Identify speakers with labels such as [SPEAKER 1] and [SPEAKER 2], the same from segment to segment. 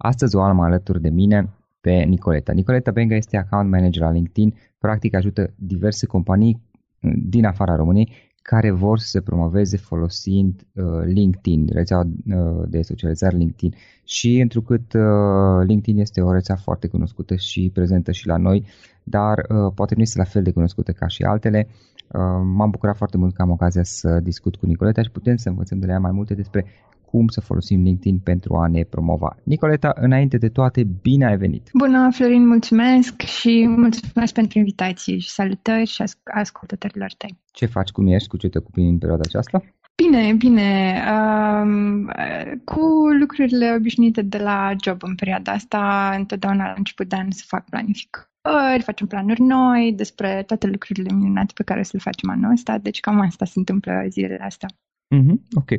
[SPEAKER 1] Astăzi o am alături de mine pe Nicoleta. Nicoleta Benga este account manager la LinkedIn, practic ajută diverse companii uh, din afara României care vor să se promoveze folosind uh, LinkedIn, rețeaua uh, de socializare LinkedIn. Și întrucât uh, LinkedIn este o rețea foarte cunoscută și prezentă și la noi, dar uh, poate nu este la fel de cunoscută ca și altele, uh, m-am bucurat foarte mult că am ocazia să discut cu Nicoleta și putem să învățăm de la ea mai multe despre cum să folosim LinkedIn pentru a ne promova. Nicoleta, înainte de toate, bine ai venit!
[SPEAKER 2] Bună, Florin, mulțumesc și mulțumesc pentru invitații și salutări și ascultătorilor tăi.
[SPEAKER 1] Ce faci, cum ești, cu ce te ocupi în perioada aceasta?
[SPEAKER 2] Bine, bine. Um, cu lucrurile obișnuite de la job în perioada asta, întotdeauna la început de an să fac planificări, facem planuri noi despre toate lucrurile minunate pe care o să le facem anul ăsta, deci cam asta se întâmplă zilele astea.
[SPEAKER 1] Mm-hmm, ok. Uh,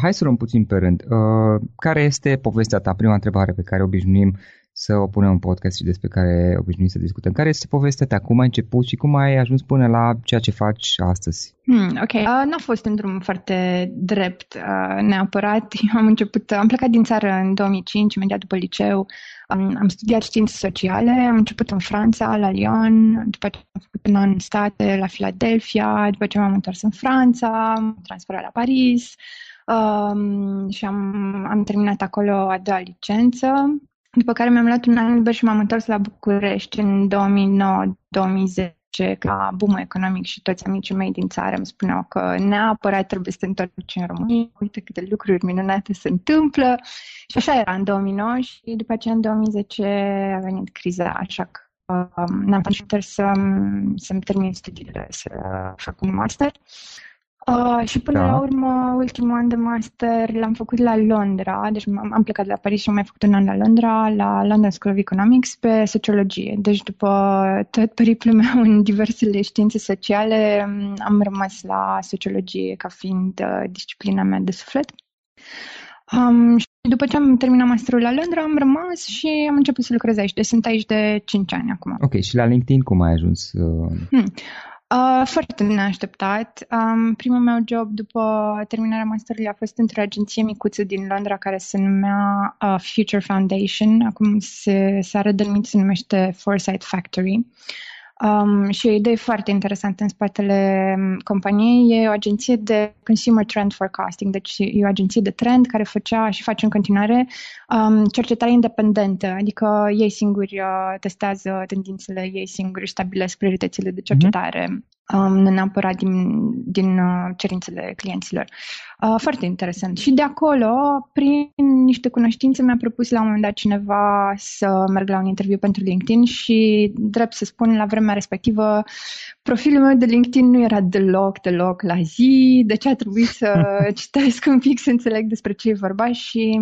[SPEAKER 1] hai să luăm puțin pe rând. Uh, care este povestea ta? Prima întrebare pe care obișnuim să o punem în podcast și despre care obișnuim să discutăm. Care este povestea ta? Cum ai început și cum ai ajuns până la ceea ce faci astăzi?
[SPEAKER 2] Hmm, ok, uh, n-a fost un drum foarte drept uh, neapărat. Eu am început, am plecat din țară în 2005, imediat după liceu. Um, am studiat științe sociale, am început în Franța, la Lyon, după ce am făcut un an în state, la Philadelphia, după ce m-am întors în Franța, am transferat la Paris um, și am, am terminat acolo a doua licență. După care mi-am luat un an liber și m-am întors la București în 2009-2010 ca boom economic și toți amicii mei din țară îmi spuneau că neapărat trebuie să te întorci în România, uite câte lucruri minunate se întâmplă. Și așa era în 2009 și după aceea în 2010 a venit criza, așa că um, n-am putut să, să-mi termin studiile, să fac un master. Uh, și până da. la urmă, ultimul an de master l-am făcut la Londra, deci am, am plecat de la Paris și am mai făcut un an la Londra, la London School of Economics, pe sociologie. Deci după tot periplul meu în diversele științe sociale, am rămas la sociologie ca fiind uh, disciplina mea de suflet. Um, și după ce am terminat masterul la Londra, am rămas și am început să lucrez aici. Deci sunt aici de 5 ani acum.
[SPEAKER 1] Ok, și la LinkedIn cum ai ajuns? Uh... Hmm.
[SPEAKER 2] Uh, foarte neașteptat. Um, primul meu job după terminarea masterului a fost într-o agenție micuță din Londra care se numea uh, Future Foundation. Acum se, s-a redenumit, se numește Foresight Factory. Um, și o idee foarte interesantă în spatele um, companiei e o agenție de consumer trend forecasting, deci e o agenție de trend care făcea și face în continuare um, cercetare independentă, adică ei singuri uh, testează tendințele, ei singuri stabilesc prioritățile de cercetare. Mm-hmm um, nu neapărat din, din uh, cerințele clienților. Uh, foarte interesant. Și de acolo, prin niște cunoștințe, mi-a propus la un moment dat cineva să merg la un interviu pentru LinkedIn și, drept să spun, la vremea respectivă, profilul meu de LinkedIn nu era deloc, deloc la zi, deci a trebuit să citesc un pic să înțeleg despre ce e vorba și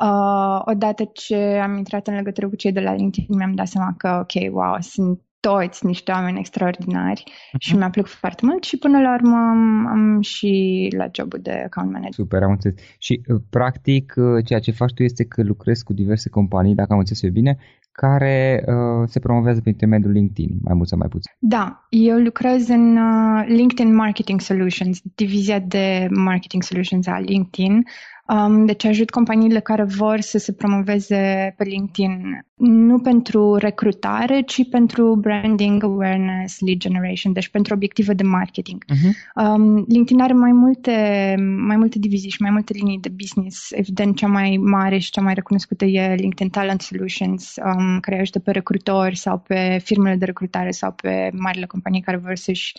[SPEAKER 2] Uh, odată ce am intrat în legătură cu cei de la LinkedIn, mi-am dat seama că, ok, wow, sunt toți niște oameni extraordinari uh-huh. și mi-a plăcut foarte mult și până la urmă am, am și la jobul de account manager.
[SPEAKER 1] Super, am înțeles. Și uh, practic uh, ceea ce faci tu este că lucrezi cu diverse companii, dacă am înțeles eu bine, care uh, se promovează prin intermediul LinkedIn, mai mult sau mai puțin.
[SPEAKER 2] Da, eu lucrez în uh, LinkedIn Marketing Solutions, divizia de Marketing Solutions a LinkedIn, Um, deci ajut companiile care vor să se promoveze pe LinkedIn nu pentru recrutare, ci pentru branding, awareness, lead generation, deci pentru obiective de marketing. Uh-huh. Um, LinkedIn are mai multe, mai multe divizii și mai multe linii de business. Evident, cea mai mare și cea mai recunoscută e LinkedIn Talent Solutions, um, care ajută pe recrutori sau pe firmele de recrutare sau pe marile companii care vor să-și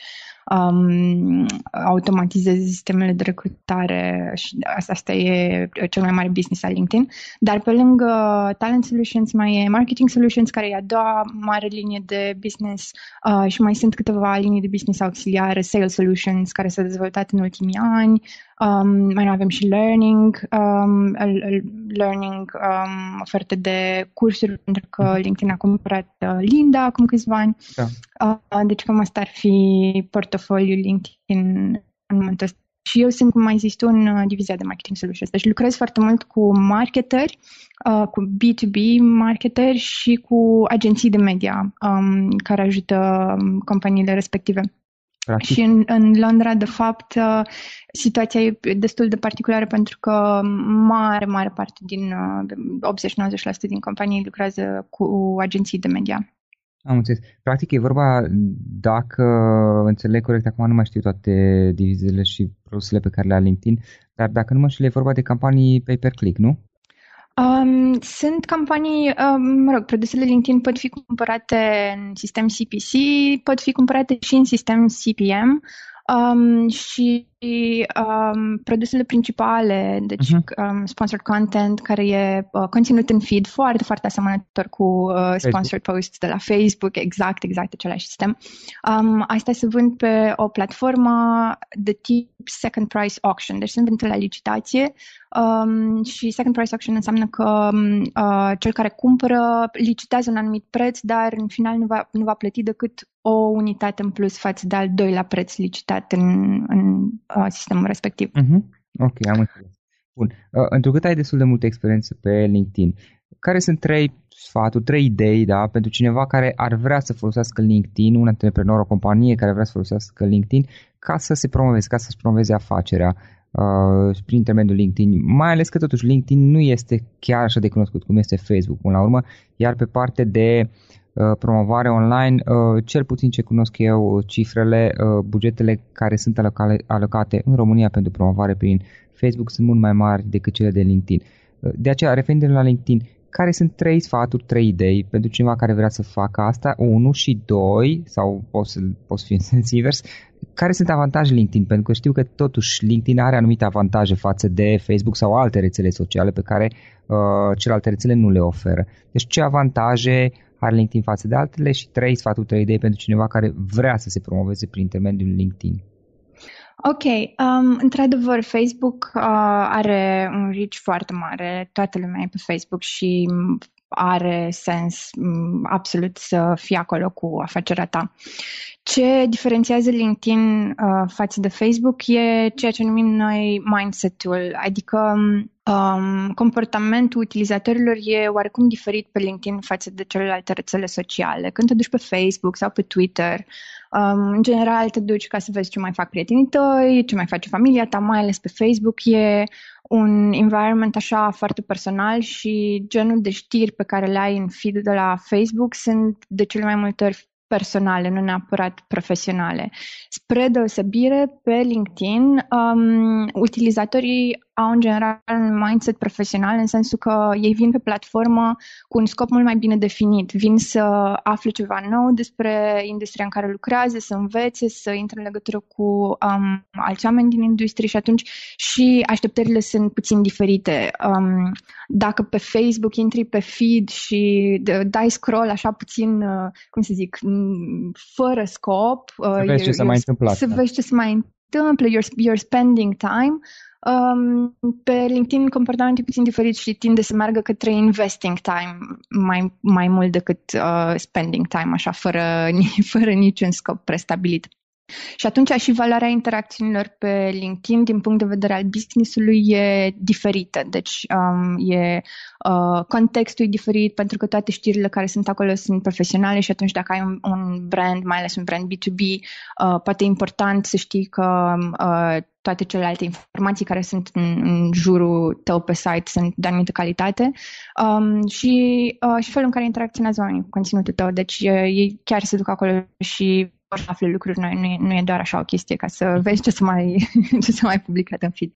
[SPEAKER 2] um, automatizeze sistemele de recrutare și asta, asta e cel mai mare business al LinkedIn. Dar pe lângă Talent Solutions mai e Marketing Solutions, care e a doua mare linie de business uh, și mai sunt câteva linii de business auxiliare, Sales Solutions, care s-a dezvoltat în ultimii ani, Um, mai avem și learning, um, learning um, oferte de cursuri, pentru că mhm. LinkedIn a cumpărat uh, Linda acum câțiva ani. Da. Uh, deci cam asta ar fi portofoliul LinkedIn în momentul ăsta. Și eu sunt, cum ai zis tu, în uh, divizia de marketing solutions. Deci lucrez foarte mult cu marketeri, uh, cu B2B marketeri și cu agenții de media um, care ajută um, companiile respective. Practic. Și în, în Londra, de fapt, uh, situația e destul de particulară pentru că mare, mare parte din 80-90% uh, din companii lucrează cu agenții de media.
[SPEAKER 1] Am înțeles. Practic e vorba, dacă înțeleg corect, acum nu mai știu toate divizele și produsele pe care le are LinkedIn, dar dacă nu mă știu, e vorba de campanii pay-per-click, nu?
[SPEAKER 2] Um, sunt campanii, um, mă rog, produsele LinkedIn pot fi cumpărate în sistem CPC, pot fi cumpărate și în sistem CPM um, și um, produsele principale, deci uh-huh. um, sponsored content, care e uh, conținut în feed foarte, foarte asemănător cu uh, sponsored posts de la Facebook, exact, exact același sistem. Um, astea se vând pe o platformă de tip second price auction, deci sunt vândute la licitație um, și second price auction înseamnă că um, uh, cel care cumpără licitează un anumit preț, dar în final nu va, nu va plăti decât o unitate în plus față de al doilea preț licitat în, în uh, sistemul respectiv.
[SPEAKER 1] Uh-huh. Ok, am înțeles. Bun. Uh, întrucât ai destul de multă experiență pe LinkedIn, care sunt trei sfaturi, trei idei da, pentru cineva care ar vrea să folosească LinkedIn, un antreprenor, o companie care vrea să folosească LinkedIn ca să se promoveze, ca să-și promoveze afacerea uh, prin intermediul LinkedIn, mai ales că totuși LinkedIn nu este chiar așa de cunoscut cum este Facebook până la urmă, iar pe parte de uh, promovare online, uh, cel puțin ce cunosc eu cifrele, uh, bugetele care sunt alocale, alocate în România pentru promovare prin Facebook sunt mult mai mari decât cele de LinkedIn. Uh, de aceea, referindu la LinkedIn, care sunt trei sfaturi, trei idei pentru cineva care vrea să facă asta, unu și doi, sau poți, poți fi în sens invers, care sunt avantajele LinkedIn? Pentru că știu că totuși LinkedIn are anumite avantaje față de Facebook sau alte rețele sociale pe care uh, celelalte rețele nu le oferă. Deci ce avantaje are LinkedIn față de altele și trei sfaturi, trei idei pentru cineva care vrea să se promoveze prin intermediul LinkedIn.
[SPEAKER 2] Ok, um, într-adevăr, Facebook uh, are un reach foarte mare, toată lumea e pe Facebook și are sens um, absolut să fii acolo cu afacerea ta. Ce diferențiază LinkedIn uh, față de Facebook e ceea ce numim noi mindset-ul, adică um, comportamentul utilizatorilor e oarecum diferit pe LinkedIn față de celelalte rețele sociale. Când te duci pe Facebook sau pe Twitter, um, în general te duci ca să vezi ce mai fac prietenii tăi, ce mai face familia ta, mai ales pe Facebook e un environment așa foarte personal și genul de știri pe care le ai în feed de la Facebook sunt de cele mai multe ori personale, nu neapărat profesionale. Spre deosebire, pe LinkedIn, um, utilizatorii au în general un mindset profesional în sensul că ei vin pe platformă cu un scop mult mai bine definit. Vin să afle ceva nou despre industria în care lucrează, să învețe, să intre în legătură cu um, alți oameni din industrie și atunci și așteptările sunt puțin diferite. Um, dacă pe Facebook intri pe feed și dai scroll așa puțin, uh, cum să zic, fără scop,
[SPEAKER 1] uh, să vezi ce s-a mai întâmplat.
[SPEAKER 2] Să vezi ce se mai întâmplă, you're, you're spending time, Um, pe LinkedIn comportamentul e puțin diferit și tinde să meargă către investing time mai, mai mult decât uh, spending time, așa, fără, fără niciun scop prestabilit. Și atunci și valoarea interacțiunilor pe LinkedIn din punct de vedere al business-ului e diferită. Deci um, e uh, contextul e diferit pentru că toate știrile care sunt acolo sunt profesionale și atunci dacă ai un, un brand, mai ales un brand B2B, uh, poate e important să știi că uh, toate celelalte informații care sunt în, în jurul tău pe site sunt de anumită calitate um, și, uh, și felul în care interacționează oamenii cu conținutul tău. Deci uh, ei chiar se duc acolo și vor să afle lucruri noi, nu e, nu e doar așa o chestie ca să vezi ce s-a mai, ce s-a mai publicat în feed.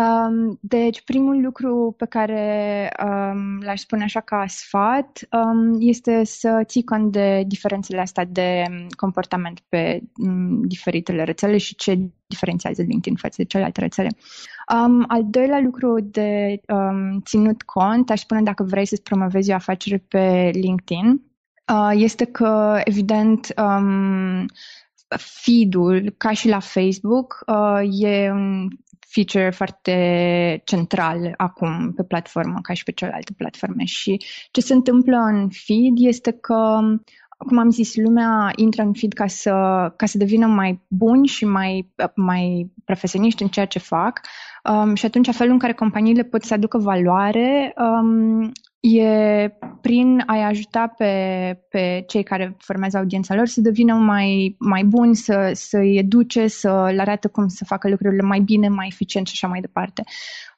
[SPEAKER 2] Um, deci, primul lucru pe care um, l-aș spune așa ca sfat um, este să ții cont de diferențele astea de comportament pe um, diferitele rețele și ce diferențiază LinkedIn față de celelalte rețele. Um, al doilea lucru de um, ținut cont, aș spune dacă vrei să-ți promovezi o afacere pe LinkedIn, uh, este că, evident, um, feed-ul, ca și la Facebook, uh, e un feature foarte central acum pe platformă, ca și pe celelalte platforme. Și ce se întâmplă în feed este că cum am zis, lumea intră în feed ca să, ca să devină mai buni și mai, mai profesioniști în ceea ce fac um, și atunci felul în care companiile pot să aducă valoare um, e prin a-i ajuta pe, pe cei care formează audiența lor să devină mai, mai buni, să, să-i educe, să le arate cum să facă lucrurile mai bine, mai eficient și așa mai departe.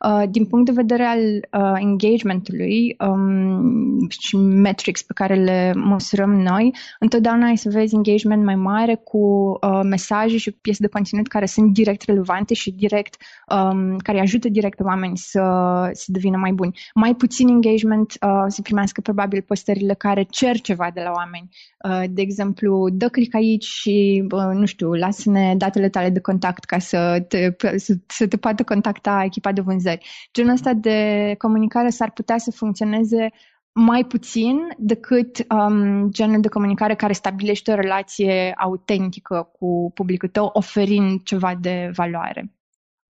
[SPEAKER 2] Uh, din punct de vedere al uh, engagementului um, și metrics pe care le măsurăm noi, întotdeauna ai să vezi engagement mai mare cu uh, mesaje și piese de conținut care sunt direct relevante și direct, um, care ajută direct pe oameni să, să devină mai buni. Mai puțin engagement uh, să primească probabil postările care cer ceva de la oameni. Uh, de exemplu, dă click aici și, uh, nu știu, lasă-ne datele tale de contact ca să te, să, să te poată contacta echipa de vânzări. Genul ăsta de comunicare s-ar putea să funcționeze mai puțin decât um, genul de comunicare care stabilește o relație autentică cu publicul tău, oferind ceva de valoare.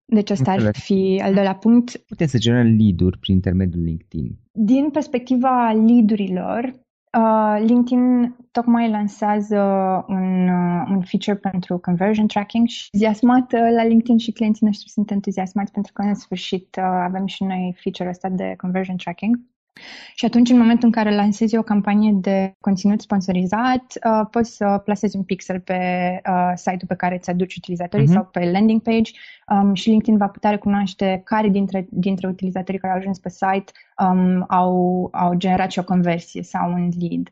[SPEAKER 2] Deci asta ar fi al doilea punct.
[SPEAKER 1] Putem să generăm lead-uri prin intermediul LinkedIn.
[SPEAKER 2] Din perspectiva lead-urilor, uh, LinkedIn tocmai lansează un, uh, un feature pentru conversion tracking și entuziasmat uh, la LinkedIn și clienții noștri sunt entuziasmați pentru că în sfârșit uh, avem și noi feature-ul ăsta de conversion tracking. Și atunci, în momentul în care lansezi o campanie de conținut sponsorizat, uh, poți să plasezi un pixel pe uh, site-ul pe care îți aduci utilizatorii uh-huh. sau pe landing page um, și LinkedIn va putea recunoaște care dintre, dintre utilizatorii care au ajuns pe site um, au, au generat și o conversie sau un lead.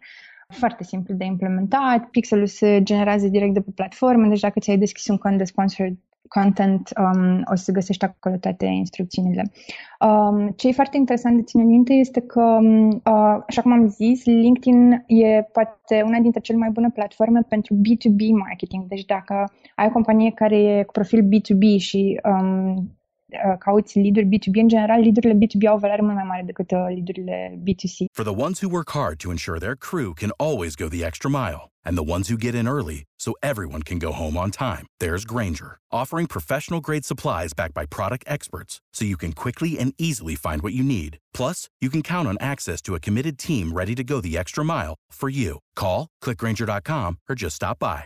[SPEAKER 2] Foarte simplu de implementat, pixelul se generează direct de pe platformă, deci dacă ți-ai deschis un cont de sponsored content, um, o să găsești acolo toate instrucțiunile. Um, ce e foarte interesant de ținut minte este că, um, uh, așa cum am zis, LinkedIn e poate una dintre cele mai bune platforme pentru B2B marketing. Deci dacă ai o companie care e cu profil B2B și um, Uh, cauți lead B2B, în general, leadurile B2B au valoare mult mai mare decât uh, leadurile B2C.
[SPEAKER 3] For the ones who work hard to ensure their crew can always go the extra mile, and the ones who get in early so everyone can go home on time, there's Granger, offering professional grade supplies backed by product experts so you can quickly and easily find what you need. Plus, you can count on access to a committed team ready to go the extra mile for you. Call, clickgranger.com, or just stop by.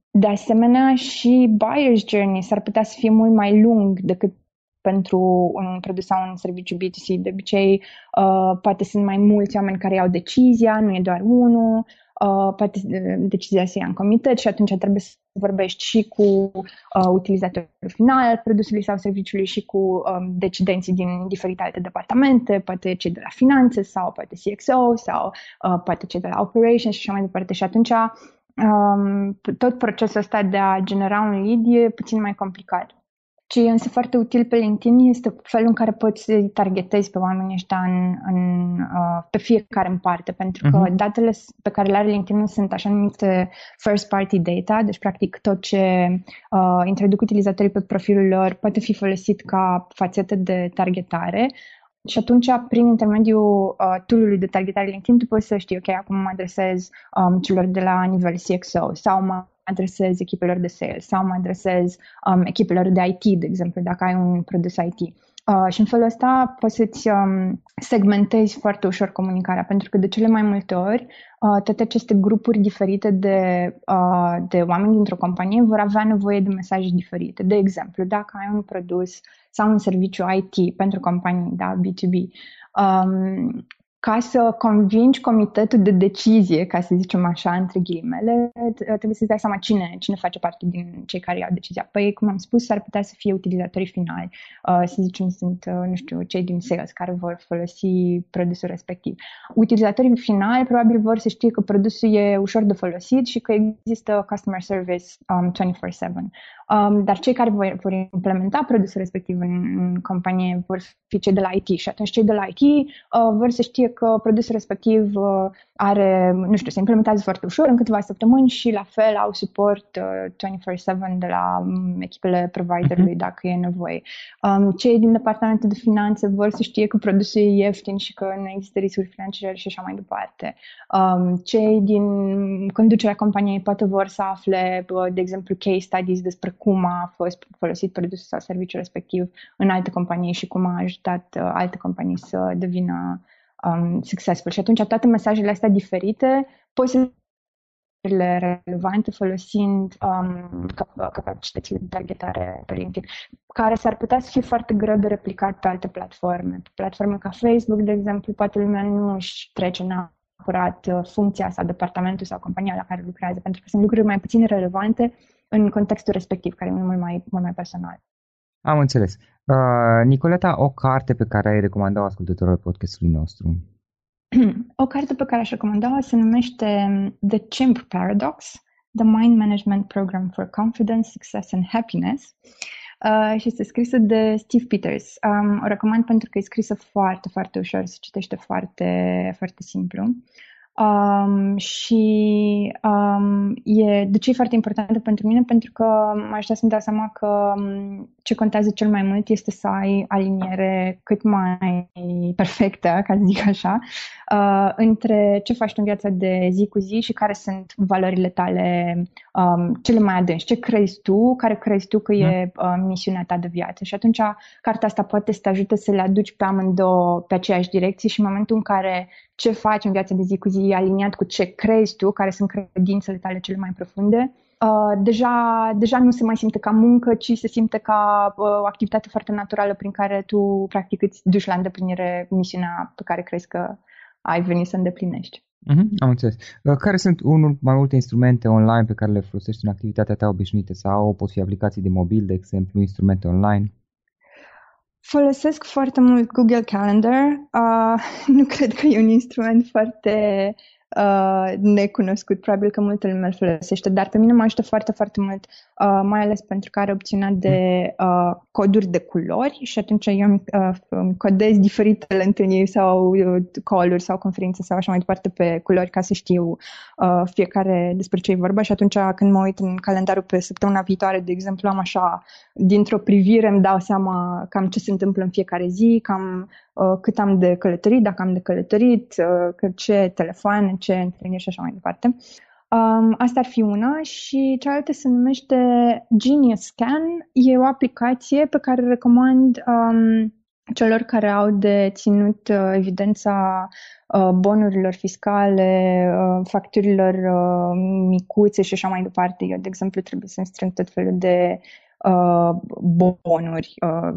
[SPEAKER 2] De asemenea, și buyer's journey s-ar putea să fie mult mai lung decât pentru un produs sau un serviciu B2C. De obicei, uh, poate sunt mai mulți oameni care iau decizia, nu e doar unul, uh, poate decizia se ia în comitet și atunci trebuie să vorbești și cu uh, utilizatorul final al produsului sau serviciului și cu um, decidenții din diferite alte departamente, poate cei de la finanțe sau poate CXO sau uh, poate cei de la operations și așa mai departe. Și atunci um, tot procesul ăsta de a genera un lead e puțin mai complicat. Ce e însă foarte util pe LinkedIn este felul în care poți să targetezi pe oamenii ăștia în, în, uh, pe fiecare în parte, pentru că uh-huh. datele pe care le are LinkedIn sunt așa numite first party data, deci practic tot ce uh, introduc utilizatorii pe profilul lor poate fi folosit ca fațetă de targetare, și atunci, prin intermediul uh, tool-ului de targetare LinkedIn, tu poți să știi, ok, acum mă adresez um, celor de la nivel CXO sau mă adresez echipelor de sales sau mă adresez um, echipelor de IT, de exemplu, dacă ai un produs IT. Uh, și în felul ăsta poți să-ți um, segmentezi foarte ușor comunicarea, pentru că de cele mai multe ori uh, toate aceste grupuri diferite de, uh, de oameni dintr-o companie vor avea nevoie de mesaje diferite. De exemplu, dacă ai un produs sau un serviciu IT pentru companii, da, B2B, um, ca să convingi comitetul de decizie, ca să zicem așa, între ghilimele, trebuie să-ți dai seama cine, cine face parte din cei care iau decizia. Păi, cum am spus, ar putea să fie utilizatorii finali. Uh, să zicem, sunt, uh, nu știu, cei din sales care vor folosi produsul respectiv. Utilizatorii finali probabil vor să știe că produsul e ușor de folosit și că există customer service um, 24-7. Um, dar cei care vor, vor implementa produsul respectiv în, în companie vor fi cei de la IT și atunci cei de la IT uh, vor să știe că produsul respectiv uh, are, nu știu, se implementează foarte ușor în câteva săptămâni și la fel au suport uh, 24-7 de la um, echipele providerului uh-huh. dacă e nevoie. Um, cei din departamentul de finanțe vor să știe că produsul e ieftin și că nu există riscuri financiare și așa mai departe. Um, cei din conducerea companiei poate vor să afle, de exemplu, case studies despre cum a fost folosit produsul sau serviciul respectiv în alte companii și cum a ajutat uh, alte companii să devină um, successful. Și atunci toate mesajele astea diferite poți să le relevante folosind um, capacitățile de targetare pe LinkedIn, care s-ar putea să fie foarte greu de replicat pe alte platforme. Pe platforme ca Facebook, de exemplu, poate lumea nu își trece neapărat uh, funcția sau departamentul sau compania la care lucrează, pentru că sunt lucruri mai puțin relevante în contextul respectiv, care e mult mai, mult mai personal.
[SPEAKER 1] Am înțeles. Uh, Nicoleta, o carte pe care ai recomandat ascultătorilor podcastului nostru?
[SPEAKER 2] o carte pe care aș recomanda se numește The Chimp Paradox, The Mind Management Program for Confidence, Success and Happiness uh, și este scrisă de Steve Peters. Um, o recomand pentru că e scrisă foarte, foarte ușor, se citește foarte, foarte simplu. Um, și um, e, de ce e foarte importantă pentru mine? Pentru că m aș să-mi dau seama că um, ce contează cel mai mult este să ai aliniere cât mai perfectă, ca să zic așa, uh, între ce faci în viața de zi cu zi și care sunt valorile tale um, cele mai adânci. Ce crezi tu, care crezi tu că e uh, misiunea ta de viață. Și atunci cartea asta poate să te ajute să le aduci pe amândouă pe aceeași direcție și în momentul în care ce faci în viața de zi cu zi e aliniat cu ce crezi tu, care sunt credințele tale cele mai profunde, Uh, deja, deja nu se mai simte ca muncă, ci se simte ca uh, o activitate foarte naturală prin care tu practic îți duci la îndeplinire misiunea pe care crezi că ai venit să îndeplinești.
[SPEAKER 1] Uh-huh, am înțeles. Uh, care sunt unul mai multe instrumente online pe care le folosești în activitatea ta obișnuită sau pot fi aplicații de mobil, de exemplu, instrumente online?
[SPEAKER 2] Folosesc foarte mult Google Calendar. Uh, nu cred că e un instrument foarte uh, necunoscut, probabil că multă lume îl folosește, dar pe mine mă ajută foarte, foarte mult, uh, mai ales pentru că are opțiunea de uh, coduri de culori și atunci eu îmi, uh, îmi codez diferitele întâlniri sau uh, call-uri sau conferințe sau așa mai departe pe culori ca să știu uh, fiecare despre ce e vorba și atunci când mă uit în calendarul pe săptămâna viitoare, de exemplu, am așa, dintr-o privire îmi dau seama cam ce se întâmplă în fiecare zi, cam Uh, cât am de călătorit, dacă am de călătorit, uh, ce telefoane, ce întâlniri și așa mai departe. Um, asta ar fi una și cealaltă se numește Genius Scan. E o aplicație pe care recomand um, celor care au de ținut uh, evidența uh, bonurilor fiscale, uh, facturilor uh, micuțe și așa mai departe. Eu, de exemplu, trebuie să-mi strâng tot felul de uh, bonuri uh,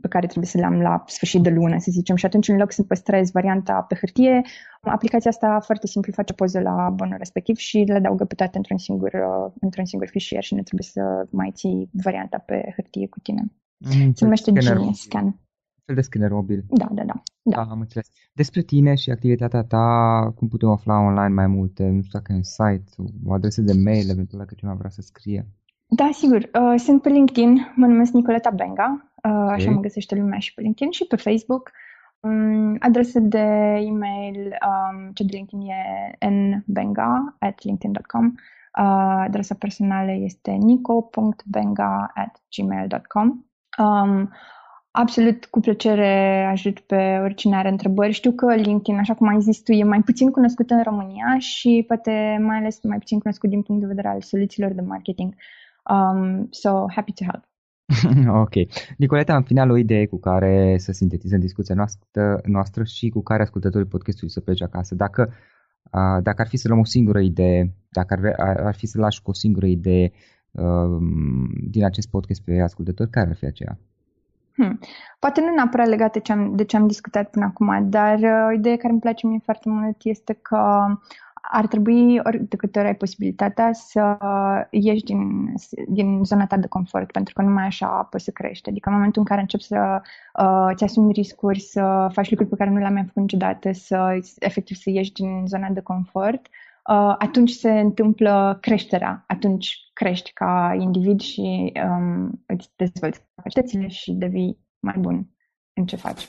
[SPEAKER 2] pe care trebuie să le am la sfârșit de lună, să zicem. Și atunci, în loc să păstrez varianta pe hârtie, aplicația asta foarte simplu face poză la bonul respectiv și le adaugă pe toate într-un singur, uh, într-un singur fișier și nu trebuie să mai ții varianta pe hârtie cu tine. Mm, Se numește Genius Scan.
[SPEAKER 1] Fel de scanner mobil.
[SPEAKER 2] Da, da, da, da.
[SPEAKER 1] Da, am înțeles. Despre tine și activitatea ta, cum putem afla online mai multe? Nu știu dacă e un site, o adresă de mail, eventual dacă cineva vrea să scrie.
[SPEAKER 2] Da, sigur. Uh, sunt pe LinkedIn, mă numesc Nicoleta Benga, uh, okay. așa mă găsește lumea și pe LinkedIn și pe Facebook. Um, adresa de e-mail, um, cea de LinkedIn e nbenga at linkedin.com. Uh, adresa personală este nico.benga at gmail.com. Um, absolut cu plăcere ajut pe oricine are întrebări. Știu că LinkedIn, așa cum ai zis tu, e mai puțin cunoscut în România și poate mai ales mai puțin cunoscut din punct de vedere al soluțiilor de marketing. Uh, Um, so happy to help.
[SPEAKER 1] ok. Nicoleta, în final o idee cu care să sintetizăm discuția noastră, noastră și cu care ascultătorii podcastului să plece acasă. Dacă, uh, dacă ar fi să luăm o singură idee, dacă ar, ar, ar fi să lași cu o singură idee uh, din acest podcast pe ascultători, care ar fi aceea?
[SPEAKER 2] Hmm. Poate nu neapărat legată de ce am, de ce am discutat până acum, dar uh, o idee care îmi place mie foarte mult este că ar trebui, ori de câte ori ai posibilitatea, să ieși din, din zona ta de confort, pentru că numai așa poți să crești. Adică în momentul în care începi să uh, ți asumi riscuri, să faci lucruri pe care nu le-am mai făcut niciodată, să efectiv să ieși din zona de confort, uh, atunci se întâmplă creșterea. Atunci crești ca individ și um, îți dezvolți capacitățile și devii mai bun în ce faci.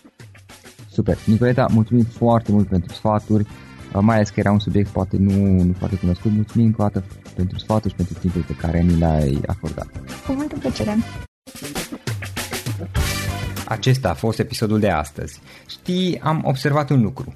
[SPEAKER 1] Super. Nicoleta, mulțumim foarte mult pentru sfaturi mai ales că era un subiect poate nu, nu foarte cunoscut. Mulțumim încă o dată pentru sfatul și pentru timpul pe care ni l-ai acordat.
[SPEAKER 2] Cu multă plăcere!
[SPEAKER 1] Acesta a fost episodul de astăzi. Știi, am observat un lucru.